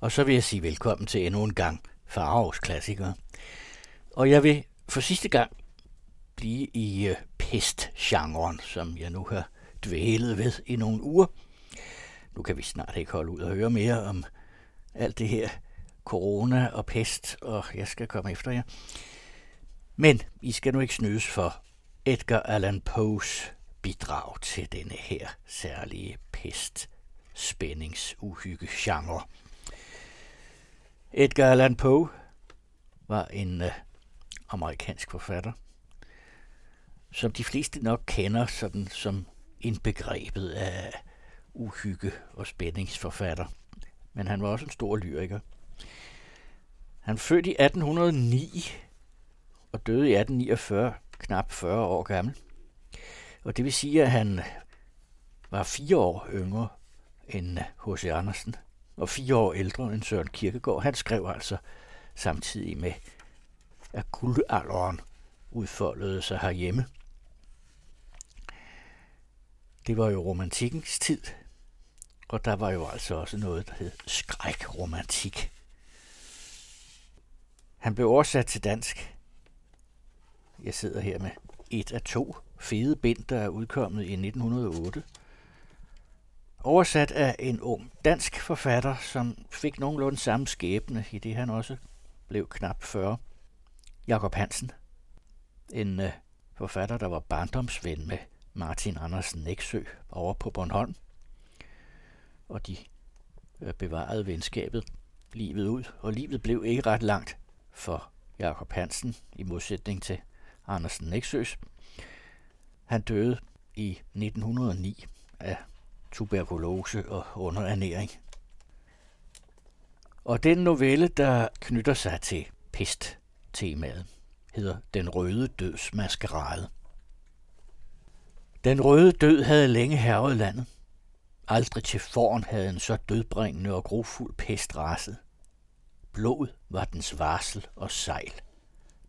Og så vil jeg sige velkommen til endnu en gang Farovs klassikere. Og jeg vil for sidste gang blive i øh, pestgenren, som jeg nu har dvælet ved i nogle uger. Nu kan vi snart ikke holde ud og høre mere om alt det her corona og pest, og jeg skal komme efter jer. Men I skal nu ikke snydes for Edgar Allan Poes bidrag til denne her særlige pest spændingsuhygge genre. Edgar Allan Poe var en øh, amerikansk forfatter, som de fleste nok kender sådan som indbegrebet af uhygge og spændingsforfatter. Men han var også en stor lyriker. Han født i 1809 og døde i 1849, knap 40 år gammel. Og det vil sige, at han var fire år yngre end H.C. Andersen, og fire år ældre end Søren Kirkegaard. Han skrev altså samtidig med, at guldalderen udfoldede sig herhjemme. Det var jo romantikkens tid, og der var jo altså også noget, der hed skrækromantik. Han blev oversat til dansk. Jeg sidder her med et af to fede bind, der er udkommet i 1908. Oversat af en ung dansk forfatter, som fik nogenlunde samme skæbne, i det han også blev knap 40. Jakob Hansen. En øh, forfatter, der var barndomsven med Martin Andersen Næksø over på Bornholm. Og de øh, bevarede venskabet livet ud, og livet blev ikke ret langt for Jakob Hansen i modsætning til Andersen Næksøs. Han døde i 1909 af tuberkulose og underernæring. Og den novelle, der knytter sig til pest-temaet, hedder Den røde døds maskerade. Den røde død havde længe hervet landet. Aldrig til forn havde en så dødbringende og grofuld pest raset. Blod var dens varsel og sejl.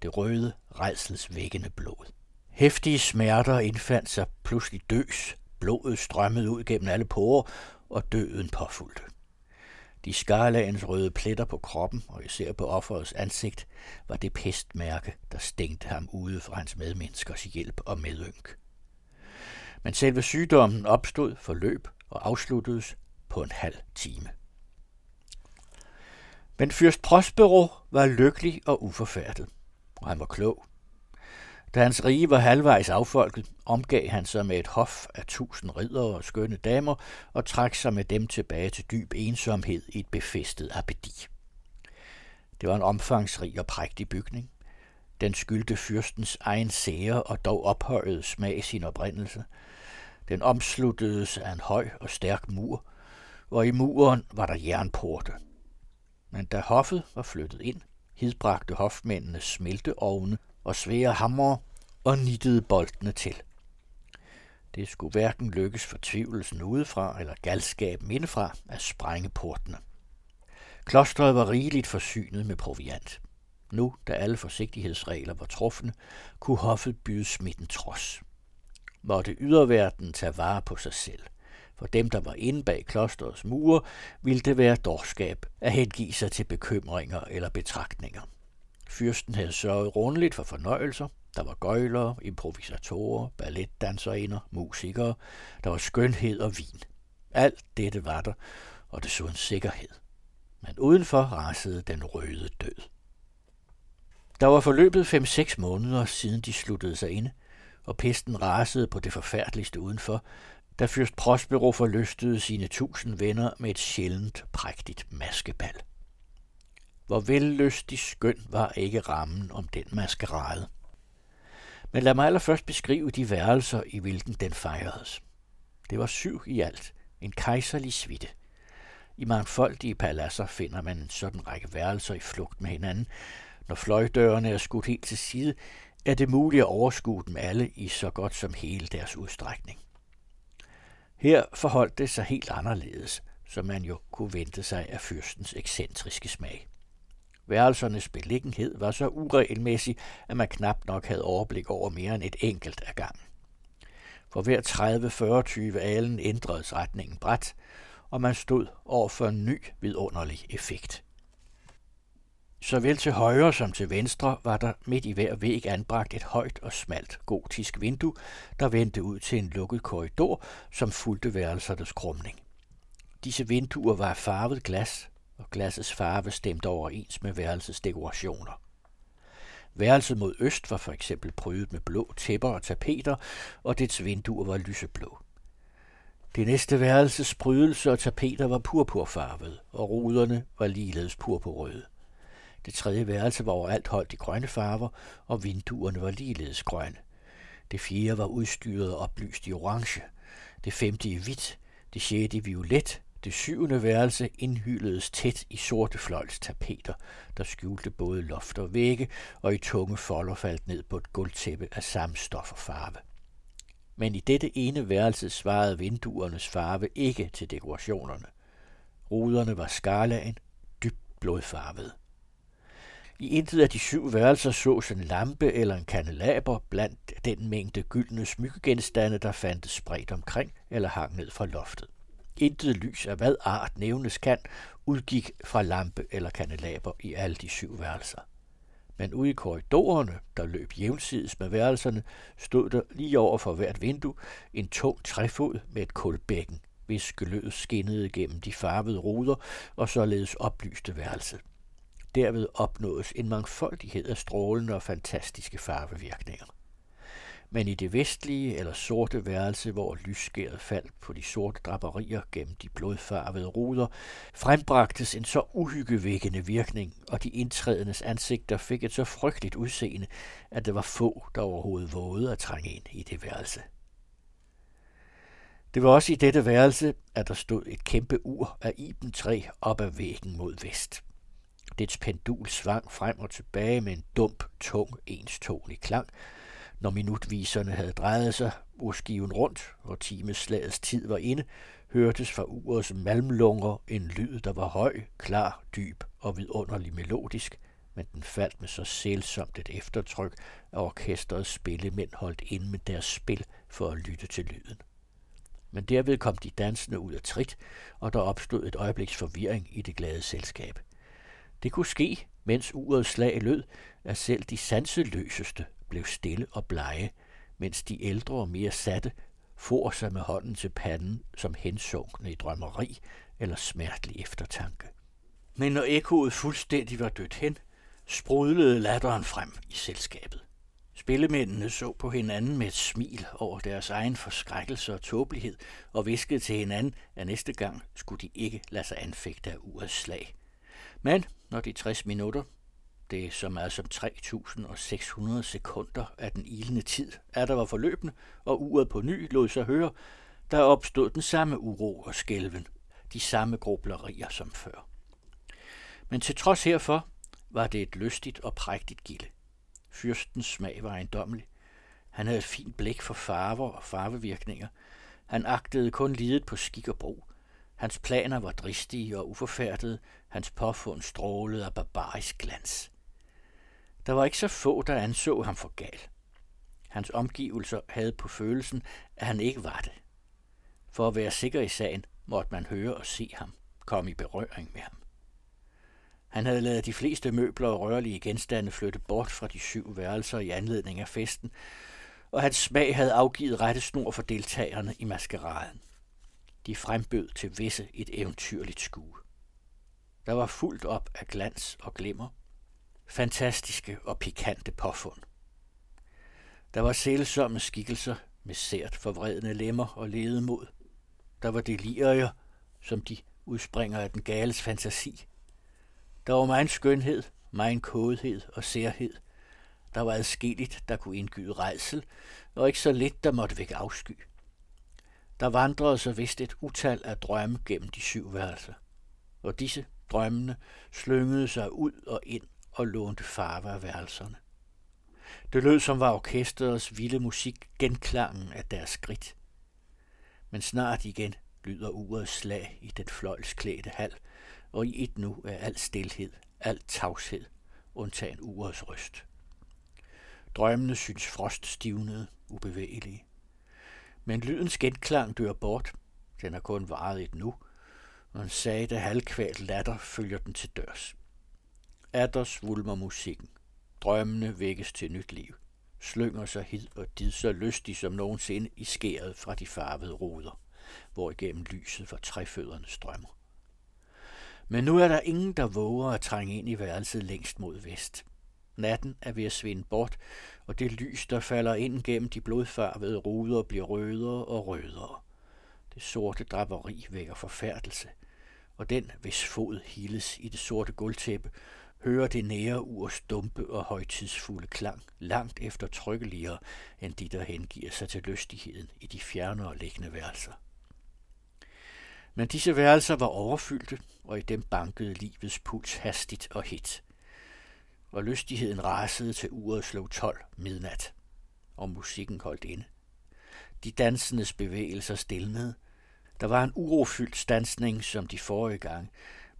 Det røde, redselsvækkende blod. Hæftige smerter indfandt sig pludselig døs. Blodet strømmede ud gennem alle porer, og døden påfulgte. De skarlagens røde pletter på kroppen, og især på offerets ansigt, var det pestmærke, der stængte ham ude fra hans medmenneskers hjælp og medynk. Men selve sygdommen opstod, forløb og afsluttedes på en halv time. Men fyrst Prospero var lykkelig og uforfærdet, og han var klog. Da hans rige var halvvejs affolket, omgav han sig med et hof af tusind riddere og skønne damer og trak sig med dem tilbage til dyb ensomhed i et befæstet abedi. Det var en omfangsrig og prægtig bygning. Den skyldte fyrstens egen sære og dog ophøjede smag sin oprindelse. Den omsluttedes af en høj og stærk mur, og i muren var der jernporte. Men da hoffet var flyttet ind, hidbragte hofmændene smelteovne og svære hammer og nittede boldene til. Det skulle hverken lykkes for tvivlelsen udefra eller galskaben indefra at sprænge portene. Klostret var rigeligt forsynet med proviant. Nu, da alle forsigtighedsregler var truffende, kunne hoffet byde smitten trods. Måtte yderverden tage vare på sig selv. For dem, der var inde bag klosterets mure, ville det være dårskab at hengive sig til bekymringer eller betragtninger. Fyrsten havde sørget rundligt for fornøjelser. Der var gøjlere, improvisatorer, balletdanserinder, musikere. Der var skønhed og vin. Alt dette var der, og det så en sikkerhed. Men udenfor rasede den røde død. Der var forløbet 5-6 måneder siden de sluttede sig inde, og pesten rasede på det forfærdeligste udenfor, da fyrst Prospero forlystede sine tusind venner med et sjældent prægtigt maskebal. Hvor vellystig skøn var ikke rammen om den maskerade. Men lad mig allerførst beskrive de værelser, i hvilken den fejredes. Det var syv i alt, en kejserlig svitte. I mangfoldige paladser finder man en sådan række værelser i flugt med hinanden. Når fløjdørene er skudt helt til side, er det muligt at overskue dem alle i så godt som hele deres udstrækning. Her forholdt det sig helt anderledes, som man jo kunne vente sig af fyrstens ekscentriske smag. Værelsernes beliggenhed var så uregelmæssig, at man knap nok havde overblik over mere end et enkelt af gangen. For hver 30-40-20 alen ændredes retningen bræt, og man stod over for en ny vidunderlig effekt. Såvel til højre som til venstre var der midt i hver væg anbragt et højt og smalt gotisk vindue, der vendte ud til en lukket korridor, som fulgte værelsernes krumning. Disse vinduer var farvet glas, og glassets farve stemte overens med værelsets dekorationer. Værelset mod øst var for eksempel prydet med blå tæpper og tapeter, og dets vinduer var lyseblå. Det næste værelses prydelse og tapeter var purpurfarvet, og ruderne var ligeledes purpurrøde. Det tredje værelse var overalt holdt i grønne farver, og vinduerne var ligeledes grønne. Det fjerde var udstyret og oplyst i orange, det femte i hvidt, det sjette i violet, det syvende værelse indhyldedes tæt i sorte fløjlstapeter, der skjulte både loft og vægge, og i tunge folder faldt ned på et gulvtæppe af samme stof og farve. Men i dette ene værelse svarede vinduernes farve ikke til dekorationerne. Ruderne var skarlagen, dybt blodfarvede. I intet af de syv værelser sås en lampe eller en kanelaber blandt den mængde gyldne smykkegenstande, der fandtes spredt omkring eller hang ned fra loftet. Intet lys af hvad art nævnes kan, udgik fra lampe eller kanelaber i alle de syv værelser. Men ude i korridorerne, der løb jævnsides med værelserne, stod der lige over for hvert vindue en tung træfod med et kulbækken, hvis glød skinnede gennem de farvede ruder og således oplyste værelset. Derved opnås en mangfoldighed af strålende og fantastiske farvevirkninger. Men i det vestlige eller sorte værelse, hvor lysskæret faldt på de sorte draperier gennem de blodfarvede ruder, frembragtes en så uhyggevækkende virkning, og de indtrædendes ansigter fik et så frygteligt udseende, at det var få, der overhovedet vågede at trænge ind i det værelse. Det var også i dette værelse, at der stod et kæmpe ur af ibentræ op ad væggen mod vest. Dets pendul svang frem og tilbage med en dump, tung, enstonig klang, når minutviserne havde drejet sig urskiven rundt, og timeslagets tid var inde, hørtes fra urets malmlunger en lyd, der var høj, klar, dyb og vidunderlig melodisk, men den faldt med så sælsomt et eftertryk, at orkestrets spillemænd holdt ind med deres spil for at lytte til lyden. Men derved kom de dansende ud af trit, og der opstod et øjebliks forvirring i det glade selskab. Det kunne ske, mens urets slag lød, at selv de sanseløseste blev stille og blege, mens de ældre og mere satte for sig med hånden til panden som hensunkne i drømmeri eller smertelig eftertanke. Men når ekkoet fuldstændig var dødt hen, sprudlede latteren frem i selskabet. Spillemændene så på hinanden med et smil over deres egen forskrækkelse og tåbelighed, og viskede til hinanden, at næste gang skulle de ikke lade sig anfægte af urets slag. Men når de 60 minutter, det er så meget som 3.600 sekunder af den ilende tid, er der var forløbende, og uret på ny lod sig høre, der opstod den samme uro og skælven, de samme grublerier som før. Men til trods herfor var det et lystigt og prægtigt gilde. Fyrstens smag var ejendommelig. Han havde et fint blik for farver og farvevirkninger. Han agtede kun lidet på skik og brug. Hans planer var dristige og uforfærdede, hans påfund strålede af barbarisk glans. Der var ikke så få, der anså ham for gal. Hans omgivelser havde på følelsen, at han ikke var det. For at være sikker i sagen, måtte man høre og se ham, komme i berøring med ham. Han havde lavet de fleste møbler og rørlige genstande flytte bort fra de syv værelser i anledning af festen, og hans smag havde afgivet rette snor for deltagerne i maskeraden. De frembød til visse et eventyrligt skue. Der var fuldt op af glans og glimmer, fantastiske og pikante påfund. Der var sælsomme skikkelser med sært forvredende lemmer og ledemod. Der var delirier, som de udspringer af den gales fantasi. Der var meget skønhed, meget kodhed og særhed. Der var adskilligt, der kunne indgyde rejsel, og ikke så lidt, der måtte vække afsky. Der vandrede så vist et utal af drømme gennem de syv værelser, og disse drømmene slyngede sig ud og ind og lånte farve af værelserne. Det lød som var orkesterets vilde musik genklangen af deres skridt. Men snart igen lyder urets slag i den fløjlsklædte hal, og i et nu er al stilhed, al tavshed, undtagen urets røst. Drømmene synes froststivnede, ubevægelige. Men lydens genklang dør bort. Den har kun varet et nu, og en sagte halvkvalt latter følger den til dørs. Atter svulmer musikken. Drømmene vækkes til nyt liv. Slynger sig hid og did så lystig som nogensinde i skæret fra de farvede ruder, hvor igennem lyset for træfødderne strømmer. Men nu er der ingen, der våger at trænge ind i værelset længst mod vest. Natten er ved at svinde bort, og det lys, der falder ind gennem de blodfarvede ruder, bliver rødere og rødere. Det sorte draperi vækker forfærdelse, og den, hvis fod hiles i det sorte gulvtæppe, hører det nære urs dumpe og højtidsfulde klang langt efter trykkeligere end de, der hengiver sig til lystigheden i de fjernere liggende værelser. Men disse værelser var overfyldte, og i dem bankede livets puls hastigt og hit. Og lystigheden rasede til uret slog 12 midnat, og musikken holdt inde. De dansendes bevægelser stilnede. Der var en urofyldt stansning som de forrige gang,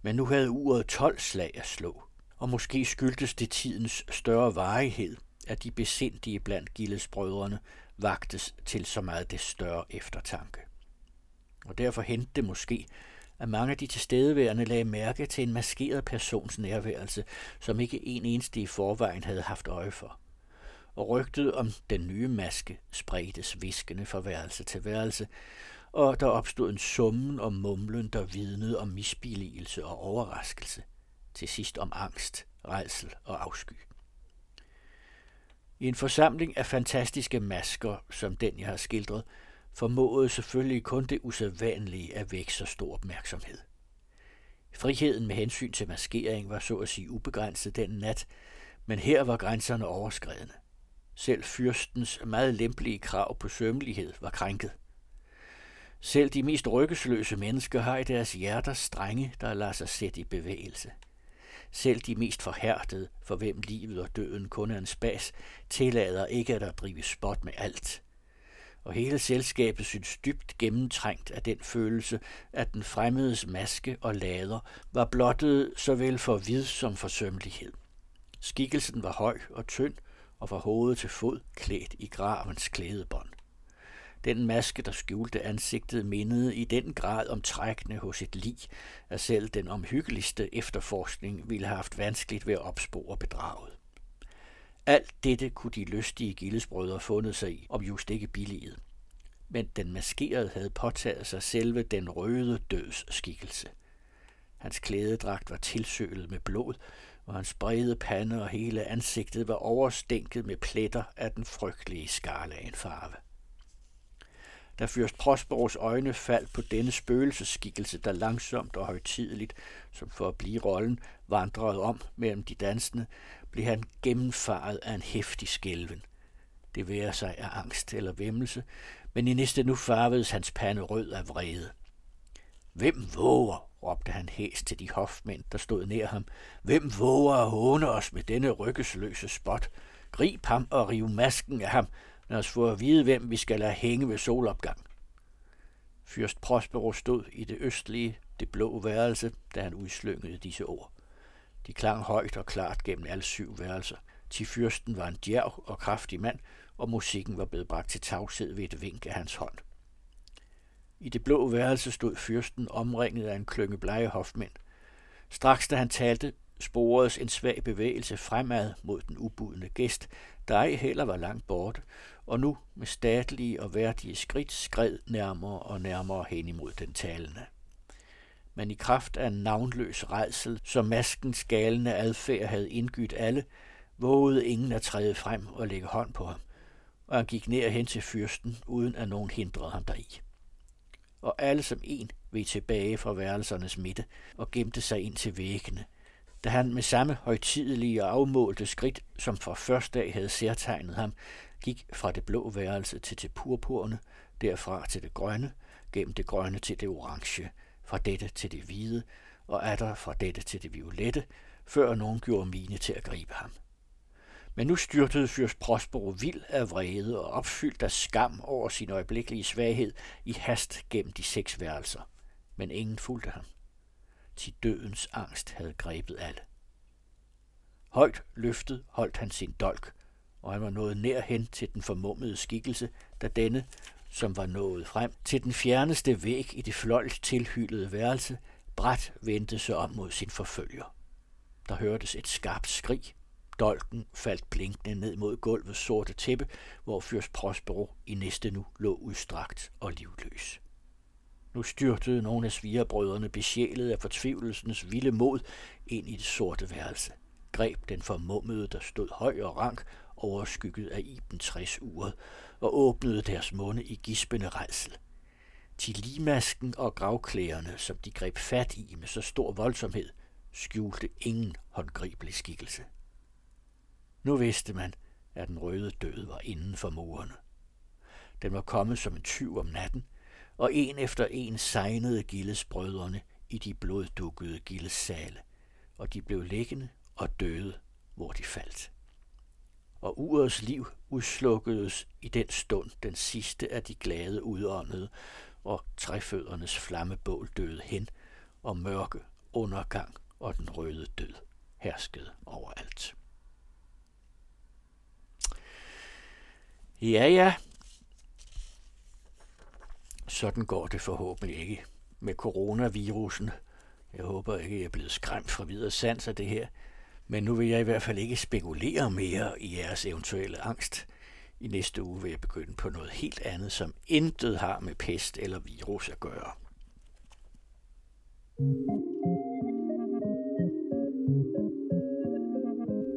men nu havde uret 12 slag at slå, og måske skyldtes det tidens større varighed, at de besindige blandt Gilles brødrene vagtes til så meget det større eftertanke og derfor hentede det måske, at mange af de tilstedeværende lagde mærke til en maskeret persons nærværelse, som ikke en eneste i forvejen havde haft øje for. Og rygtet om den nye maske spredtes viskende fra værelse til værelse, og der opstod en summen og mumlen, der vidnede om misbilligelse og overraskelse, til sidst om angst, redsel og afsky. I en forsamling af fantastiske masker, som den jeg har skildret, formåede selvfølgelig kun det usædvanlige at vække så stor opmærksomhed. Friheden med hensyn til maskering var så at sige ubegrænset den nat, men her var grænserne overskredne. Selv fyrstens meget lempelige krav på sømmelighed var krænket. Selv de mest rykkesløse mennesker har i deres hjerter strenge, der lader sig sætte i bevægelse. Selv de mest forhærdede, for hvem livet og døden kun er en spas, tillader ikke at der drives spot med alt – og hele selskabet synes dybt gennemtrængt af den følelse, at den fremmedes maske og lader var blottet såvel for vid som for sømmelighed. Skikkelsen var høj og tynd, og fra hoved til fod klædt i gravens klædebånd. Den maske, der skjulte ansigtet, mindede i den grad om trækkene hos et lig, at selv den omhyggeligste efterforskning ville have haft vanskeligt ved at opspore bedraget. Alt dette kunne de lystige gildesbrødre fundet sig i, om just ikke billiget. Men den maskerede havde påtaget sig selve den røde døds skikkelse. Hans klædedragt var tilsølet med blod, og hans brede pande og hele ansigtet var overstænket med pletter af den frygtelige skarlagenfarve. Da fyrst Prosperos øjne faldt på denne spøgelseskikkelse, der langsomt og højtideligt, som for at blive rollen, vandrede om mellem de dansende, blev han gennemfaret af en hæftig skælven. Det værer sig af angst eller vemmelse, men i næste nu farvedes hans pande rød af vrede. Hvem våger, råbte han hæst til de hofmænd, der stod nær ham. Hvem våger at håne os med denne rykkesløse spot? Grib ham og riv masken af ham, Lad os få at vide, hvem vi skal lade hænge ved solopgang. Fyrst Prospero stod i det østlige, det blå værelse, da han udslyngede disse ord. De klang højt og klart gennem alle syv værelser. Til fyrsten var en djerv og kraftig mand, og musikken var blevet bragt til tavshed ved et vink af hans hånd. I det blå værelse stod fyrsten omringet af en klynge blege hofmænd. Straks da han talte, sporedes en svag bevægelse fremad mod den ubudne gæst, der ej heller var langt borte, og nu med statlige og værdige skridt skred nærmere og nærmere hen imod den talende. Men i kraft af en navnløs redsel, som maskens galende adfærd havde indgydt alle, vågede ingen at træde frem og lægge hånd på ham, og han gik ned hen til fyrsten, uden at nogen hindrede ham deri. Og alle som en ved tilbage fra værelsernes midte og gemte sig ind til væggene, da han med samme højtidelige og afmålte skridt, som for første dag havde særtegnet ham, gik fra det blå værelse til det purpurne, derfra til det grønne, gennem det grønne til det orange, fra dette til det hvide, og atter fra dette til det violette, før nogen gjorde mine til at gribe ham. Men nu styrtede fyrst Prospero vild af vrede og opfyldt af skam over sin øjeblikkelige svaghed i hast gennem de seks værelser. Men ingen fulgte ham. Til dødens angst havde grebet alle. Højt løftet holdt han sin dolk, og han var nået nær hen til den formummede skikkelse, da denne, som var nået frem til den fjerneste væg i det fløjt tilhyllede værelse, bræt vendte sig om mod sin forfølger. Der hørtes et skarpt skrig. Dolken faldt blinkende ned mod gulvets sorte tæppe, hvor fyrst Prospero i næste nu lå udstrakt og livløs. Nu styrtede nogle af svigerbrødrene besjælet af fortvivlelsens vilde mod ind i det sorte værelse. Greb den formummede, der stod høj og rank, overskygget af Iben 60 uret, og åbnede deres munde i gispende rejsel. Til limasken og gravklæderne, som de greb fat i med så stor voldsomhed, skjulte ingen håndgribelig skikkelse. Nu vidste man, at den røde død var inden for murene. Den var kommet som en tyv om natten, og en efter en sejnede gildesbrødrene i de bloddukkede gildessale, og de blev liggende og døde, hvor de faldt. Og urets liv udslukkedes i den stund den sidste af de glade udåndede, og træføddernes flammebål døde hen, og mørke, undergang og den røde død herskede overalt. Ja, ja. Sådan går det forhåbentlig ikke med coronavirusen. Jeg håber ikke, jeg er blevet skræmt fra videre sans af det her. Men nu vil jeg i hvert fald ikke spekulere mere i jeres eventuelle angst. I næste uge vil jeg begynde på noget helt andet, som intet har med pest eller virus at gøre.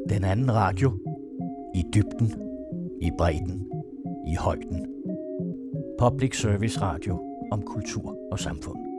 Den anden radio. I dybden, i bredden, i højden. Public Service Radio om kultur og samfund.